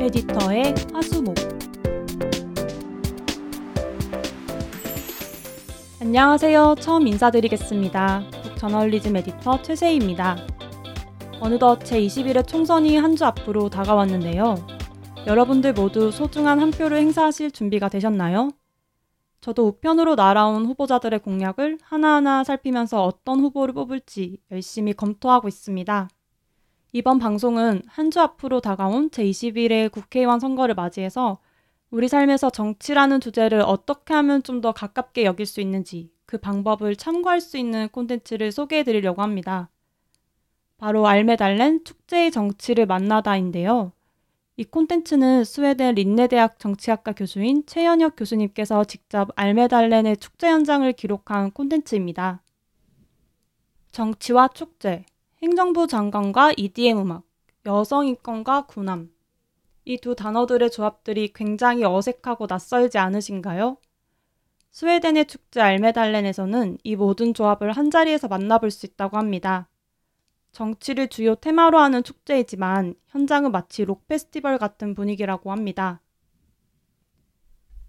에디터의 화수목 안녕하세요. 처음 인사드리겠습니다. 북저널리즘 에디터 최세희입니다. 어느덧 제21회 총선이 한 주 앞으로 다가왔는데요. 여러분들 모두 소중한 한 표를 행사하실 준비가 되셨나요? 저도 우편으로 날아온 후보자들의 공약을 하나하나 살피면서 어떤 후보를 뽑을지 열심히 검토하고 있습니다. 이번 방송은 한 주 앞으로 다가온 제21회 국회의원 선거를 맞이해서 우리 삶에서 정치라는 주제를 어떻게 하면 좀 더 가깝게 여길 수 있는지 그 방법을 참고할 수 있는 콘텐츠를 소개해 드리려고 합니다. 바로 알메달렌 축제의 정치를 만나다인데요. 이 콘텐츠는 스웨덴 린네대학 정치학과 교수인 최현혁 교수님께서 직접 알메달렌의 축제 현장을 기록한 콘텐츠입니다. 정치와 축제, 행정부 장관과 EDM 음악, 여성 인권과 군함. 이 두 단어들의 조합들이 굉장히 어색하고 낯설지 않으신가요? 스웨덴의 축제 알메달렌에서는 이 모든 조합을 한 자리에서 만나볼 수 있다고 합니다. 정치를 주요 테마로 하는 축제이지만 현장은 마치 록 페스티벌 같은 분위기라고 합니다.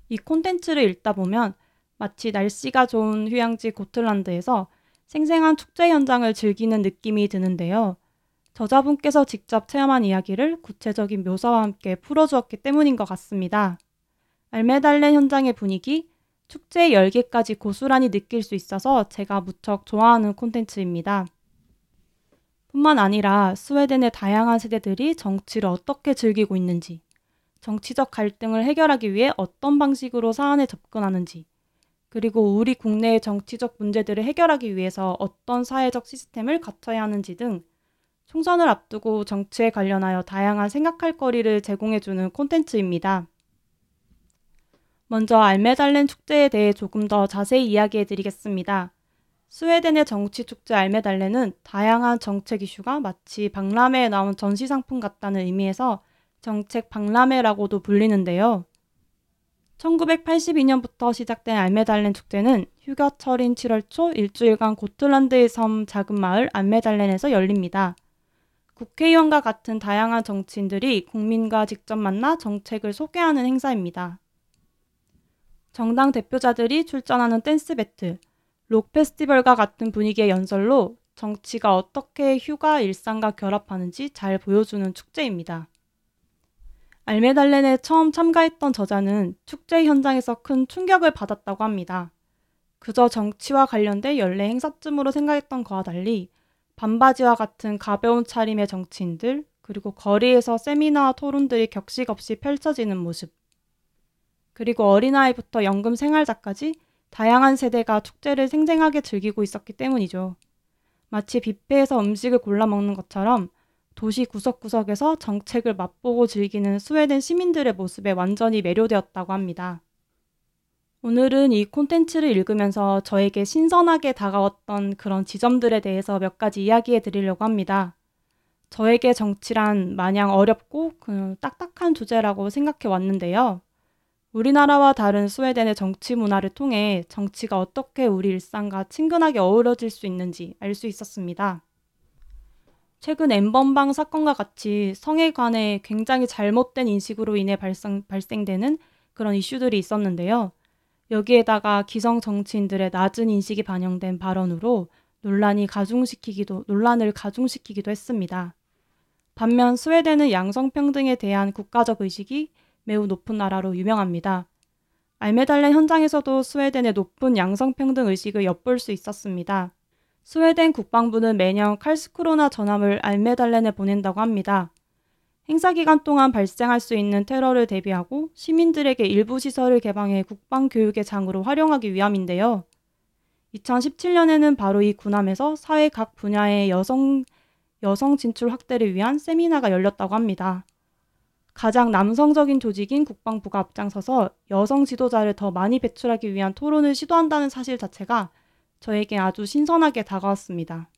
이 콘텐츠를 읽다 보면 마치 날씨가 좋은 휴양지 고틀란드에서 생생한 축제 현장을 즐기는 느낌이 드는데요. 저자분께서 직접 체험한 이야기를 구체적인 묘사와 함께 풀어주었기 때문인 것 같습니다. 알메달렌 현장의 분위기, 축제의 열기까지 고스란히 느낄 수 있어서 제가 무척 좋아하는 콘텐츠입니다. 뿐만 아니라 스웨덴의 다양한 세대들이 정치를 어떻게 즐기고 있는지, 정치적 갈등을 해결하기 위해 어떤 방식으로 사안에 접근하는지, 그리고 우리 국내의 정치적 문제들을 해결하기 위해서 어떤 사회적 시스템을 갖춰야 하는지 등 총선을 앞두고 정치에 관련하여 다양한 생각할 거리를 제공해주는 콘텐츠입니다. 먼저 알메달렌 축제에 대해 조금 더 자세히 이야기해 드리겠습니다. 스웨덴의 정치 축제 알메달레는 다양한 정책 이슈가 마치 박람회에 나온 전시 상품 같다는 의미에서 정책 박람회라고도 불리는데요. 1982년부터 시작된 알메달렌 축제는 휴가철인 7월 초 일주일간 고틀란드의 섬 작은 마을 알메달렌에서 열립니다. 국회의원과 같은 다양한 정치인들이 국민과 직접 만나 정책을 소개하는 행사입니다. 정당 대표자들이 출전하는 댄스 배틀, 록 페스티벌과 같은 분위기의 연설로 정치가 어떻게 휴가 일상과 결합하는지 잘 보여주는 축제입니다. 알메달렌에 처음 참가했던 저자는 축제 현장에서 큰 충격을 받았다고 합니다. 그저 정치와 관련된 연례 행사쯤으로 생각했던 거와 달리 반바지와 같은 가벼운 차림의 정치인들, 그리고 거리에서 세미나와 토론들이 격식 없이 펼쳐지는 모습, 그리고 어린아이부터 연금 생활자까지 다양한 세대가 축제를 생생하게 즐기고 있었기 때문이죠. 마치 뷔페에서 음식을 골라 먹는 것처럼 도시 구석구석에서 정책을 맛보고 즐기는 스웨덴 시민들의 모습에 완전히 매료되었다고 합니다. 오늘은 이 콘텐츠를 읽으면서 저에게 신선하게 다가왔던 그런 지점들에 대해서 몇 가지 이야기해 드리려고 합니다. 저에게 정치란 마냥 어렵고 그 딱딱한 주제라고 생각해 왔는데요. 우리나라와 다른 스웨덴의 정치 문화를 통해 정치가 어떻게 우리 일상과 친근하게 어우러질 수 있는지 알 수 있었습니다. 최근 엠번방 사건과 같이 성에 관해 굉장히 잘못된 인식으로 인해 발생, 발생되는 그런 이슈들이 있었는데요. 여기에다가 기성 정치인들의 낮은 인식이 반영된 발언으로 논란이 가중시키기도, 논란을 가중시키기도 했습니다. 반면 스웨덴은 양성평등에 대한 국가적 의식이 매우 높은 나라로 유명합니다. 알메달렌 현장에서도 스웨덴의 높은 양성평등 의식을 엿볼 수 있었습니다. 스웨덴 국방부는 매년 칼스크로나 전함을 알메달렌에 보낸다고 합니다. 행사 기간 동안 발생할 수 있는 테러를 대비하고 시민들에게 일부 시설을 개방해 국방 교육의 장으로 활용하기 위함인데요. 2017년에는 바로 이 군함에서 사회 각 분야의 여성, 여성 진출 확대를 위한 세미나가 열렸다고 합니다. 가장 남성적인 조직인 국방부가 앞장서서 여성 지도자를 더 많이 배출하기 위한 토론을 시도한다는 사실 자체가 저에게 아주 신선하게 다가왔습니다.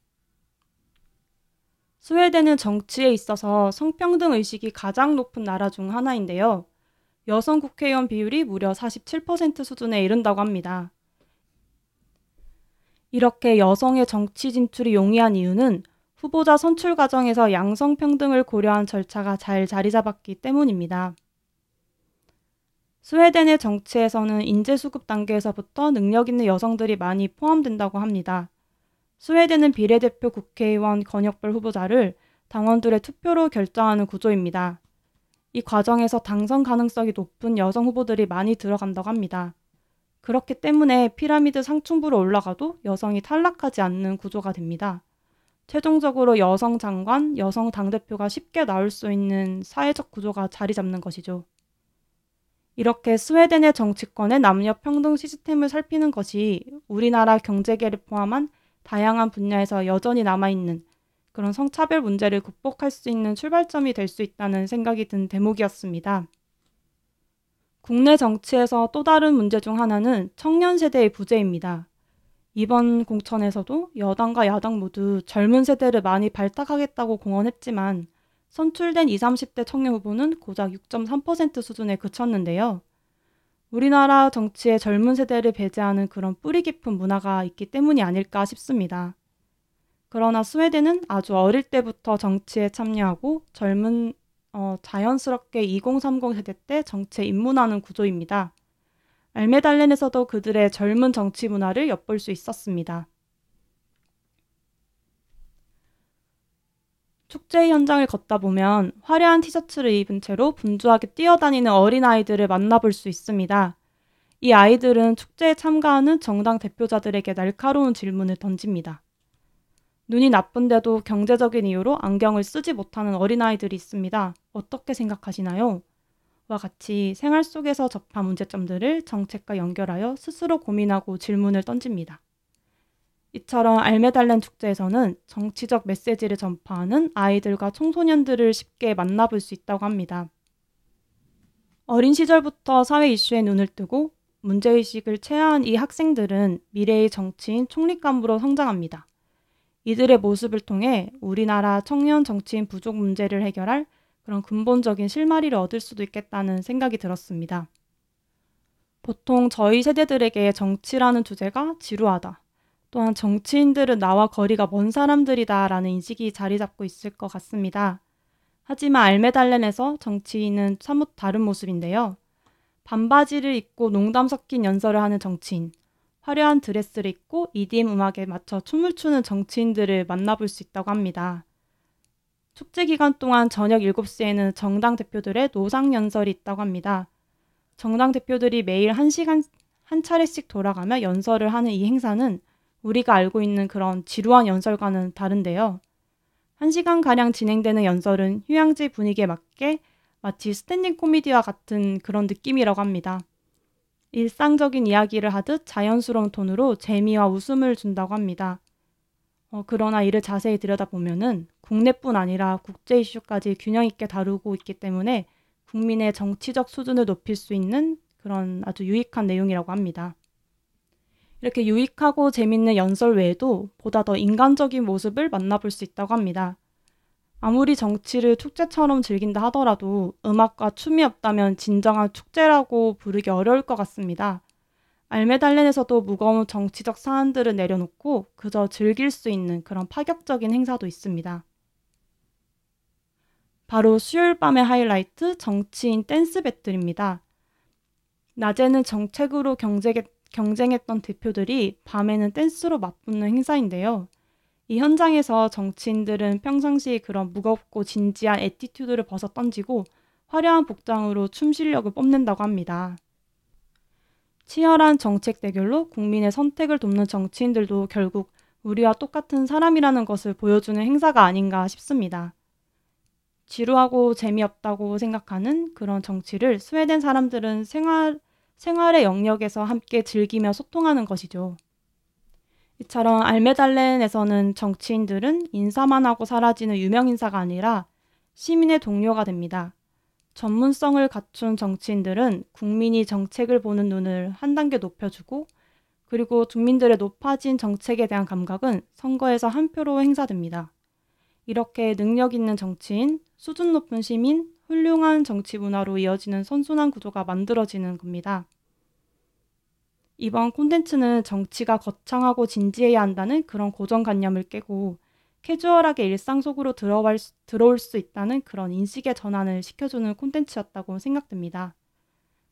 스웨덴은 정치에 있어서 성평등 의식이 가장 높은 나라 중 하나인데요. 여성 국회의원 비율이 무려 47% 수준에 이른다고 합니다. 이렇게 여성의 정치 진출이 용이한 이유는 후보자 선출 과정에서 양성평등을 고려한 절차가 잘 자리 잡았기 때문입니다. 스웨덴의 정치에서는 인재 수급 단계에서부터 능력 있는 여성들이 많이 포함된다고 합니다. 스웨덴은 비례대표 국회의원 권역별 후보자를 당원들의 투표로 결정하는 구조입니다. 이 과정에서 당선 가능성이 높은 여성 후보들이 많이 들어간다고 합니다. 그렇기 때문에 피라미드 상층부로 올라가도 여성이 탈락하지 않는 구조가 됩니다. 최종적으로 여성 장관, 여성 당대표가 쉽게 나올 수 있는 사회적 구조가 자리 잡는 것이죠. 이렇게 스웨덴의 정치권의 남녀 평등 시스템을 살피는 것이 우리나라 경제계를 포함한 다양한 분야에서 여전히 남아있는 그런 성차별 문제를 극복할 수 있는 출발점이 될 수 있다는 생각이 든 대목이었습니다. 국내 정치에서 또 다른 문제 중 하나는 청년 세대의 부재입니다. 이번 공천에서도 여당과 야당 모두 젊은 세대를 많이 발탁하겠다고 공언했지만 선출된 20, 30대 청년 후보는 고작 6.3% 수준에 그쳤는데요. 우리나라 정치에 젊은 세대를 배제하는 그런 뿌리 깊은 문화가 있기 때문이 아닐까 싶습니다. 그러나 스웨덴은 아주 어릴 때부터 정치에 참여하고 젊은 어, 자연스럽게 2030 세대 때 정치에 입문하는 구조입니다. 알메달렌에서도 그들의 젊은 정치 문화를 엿볼 수 있었습니다. 축제 현장을 걷다 보면 화려한 티셔츠를 입은 채로 분주하게 뛰어다니는 어린아이들을 만나볼 수 있습니다. 이 아이들은 축제에 참가하는 정당 대표자들에게 날카로운 질문을 던집니다. 눈이 나쁜데도 경제적인 이유로 안경을 쓰지 못하는 어린아이들이 있습니다. 어떻게 생각하시나요? 와 같이 생활 속에서 접한 문제점들을 정책과 연결하여 스스로 고민하고 질문을 던집니다. 이처럼 알메달렌 축제에서는 정치적 메시지를 전파하는 아이들과 청소년들을 쉽게 만나볼 수 있다고 합니다. 어린 시절부터 사회 이슈에 눈을 뜨고 문제의식을 체화한 이 학생들은 미래의 정치인 총리감으로 성장합니다. 이들의 모습을 통해 우리나라 청년 정치인 부족 문제를 해결할 그런 근본적인 실마리를 얻을 수도 있겠다는 생각이 들었습니다. 보통 저희 세대들에게 정치라는 주제가 지루하다. 또한 정치인들은 나와 거리가 먼 사람들이다라는 인식이 자리 잡고 있을 것 같습니다. 하지만 알메달렌에서 정치인은 사뭇 다른 모습인데요. 반바지를 입고 농담 섞인 연설을 하는 정치인, 화려한 드레스를 입고 EDM 음악에 맞춰 춤을 추는 정치인들을 만나볼 수 있다고 합니다. 축제 기간 동안 저녁 7시에는 정당 대표들의 노상 연설이 있다고 합니다. 정당 대표들이 매일 1시간 한 차례씩 돌아가며 연설을 하는 이 행사는 우리가 알고 있는 그런 지루한 연설과는 다른데요. 1시간가량 진행되는 연설은 휴양지 분위기에 맞게 마치 스탠딩 코미디와 같은 그런 느낌이라고 합니다. 일상적인 이야기를 하듯 자연스러운 톤으로 재미와 웃음을 준다고 합니다. 어, 그러나 이를 자세히 들여다보면은 국내뿐 아니라 국제 이슈까지 균형 있게 다루고 있기 때문에 국민의 정치적 수준을 높일 수 있는 그런 아주 유익한 내용이라고 합니다. 이렇게 유익하고 재밌는 연설 외에도 보다 더 인간적인 모습을 만나볼 수 있다고 합니다. 아무리 정치를 축제처럼 즐긴다 하더라도 음악과 춤이 없다면 진정한 축제라고 부르기 어려울 것 같습니다. 알메달렌에서도 무거운 정치적 사안들을 내려놓고 그저 즐길 수 있는 그런 파격적인 행사도 있습니다. 바로 수요일 밤의 하이라이트 정치인 댄스 배틀입니다. 낮에는 정책으로 경 쟁했던 대표들이 밤에는 댄스로 맞붙는 행사인데요. 이 현장에서 정치인들은 평상시 그런 무겁고 진지한 attitude를 벗어 던지고 화려한 복장으로 춤 실력을 뽐낸다고 합니다. 치열한 정책 대결로 국민의 선택을 돕는 정치인들도 결국 우리와 똑같은 사람이라는 것을 보여주는 행사가 아닌가 싶습니다. 지루하고 재미없다고 생각하는 그런 정치를 스웨덴 사람들은 생활, 생활의 영역에서 함께 즐기며 소통하는 것이죠. 이처럼 알메달렌에서는 정치인들은 인사만 하고 사라지는 유명 인사가 아니라 시민의 동료가 됩니다. 전문성을 갖춘 정치인들은 국민이 정책을 보는 눈을 한 단계 높여주고 그리고 국민들의 높아진 정책에 대한 감각은 선거에서 한 표로 행사됩니다. 이렇게 능력 있는 정치인, 수준 높은 시민, 훌륭한 정치 문화로 이어지는 선순환 구조가 만들어지는 겁니다. 이번 콘텐츠는 정치가 거창하고 진지해야 한다는 그런 고정관념을 깨고 캐주얼하게 일상 속으로 들어갈 수, 들어올 수 있다는 그런 인식의 전환을 시켜주는 콘텐츠였다고 생각됩니다.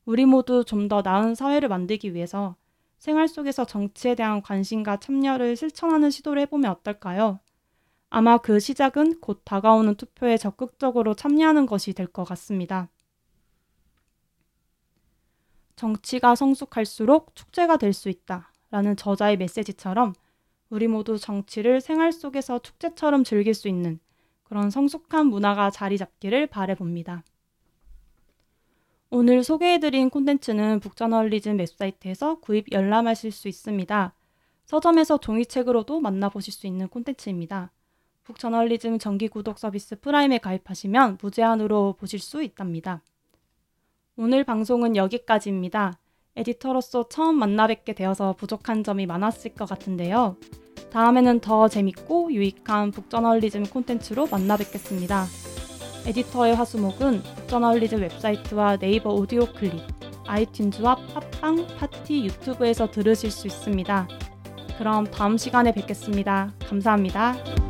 우리 모두 좀 더 나은 사회를 만들기 위해서 생활 속에서 정치에 대한 관심과 참여를 실천하는 시도를 해보면 어떨까요? 아마 그 시작은 곧 다가오는 투표에 적극적으로 참여하는 것이 될 것 같습니다. 정치가 성숙할수록 축제가 될 수 있다. 라는 저자의 메시지처럼 우리 모두 정치를 생활 속에서 축제처럼 즐길 수 있는 그런 성숙한 문화가 자리 잡기를 바래봅니다. 오늘 소개해드린 콘텐츠는 북저널리즘 웹사이트에서 구입 열람하실 수 있습니다. 서점에서 종이책으로도 만나보실 수 있는 콘텐츠입니다. 북저널리즘 정기 구독 서비스 프라임에 가입하시면 무제한으로 보실 수 있답니다. 오늘 방송은 여기까지입니다. 에디터로서 처음 만나 뵙게 되어서 부족한 점이 많았을 것 같은데요. 다음에는 더 재밌고 유익한 북저널리즘 콘텐츠로 만나 뵙겠습니다. 에디터의 화수목은 북저널리즘 웹사이트와 네이버 오디오 클립, 아이튠즈와 팟빵, 파티, 유튜브에서 들으실 수 있습니다. 그럼 다음 시간에 뵙겠습니다. 감사합니다.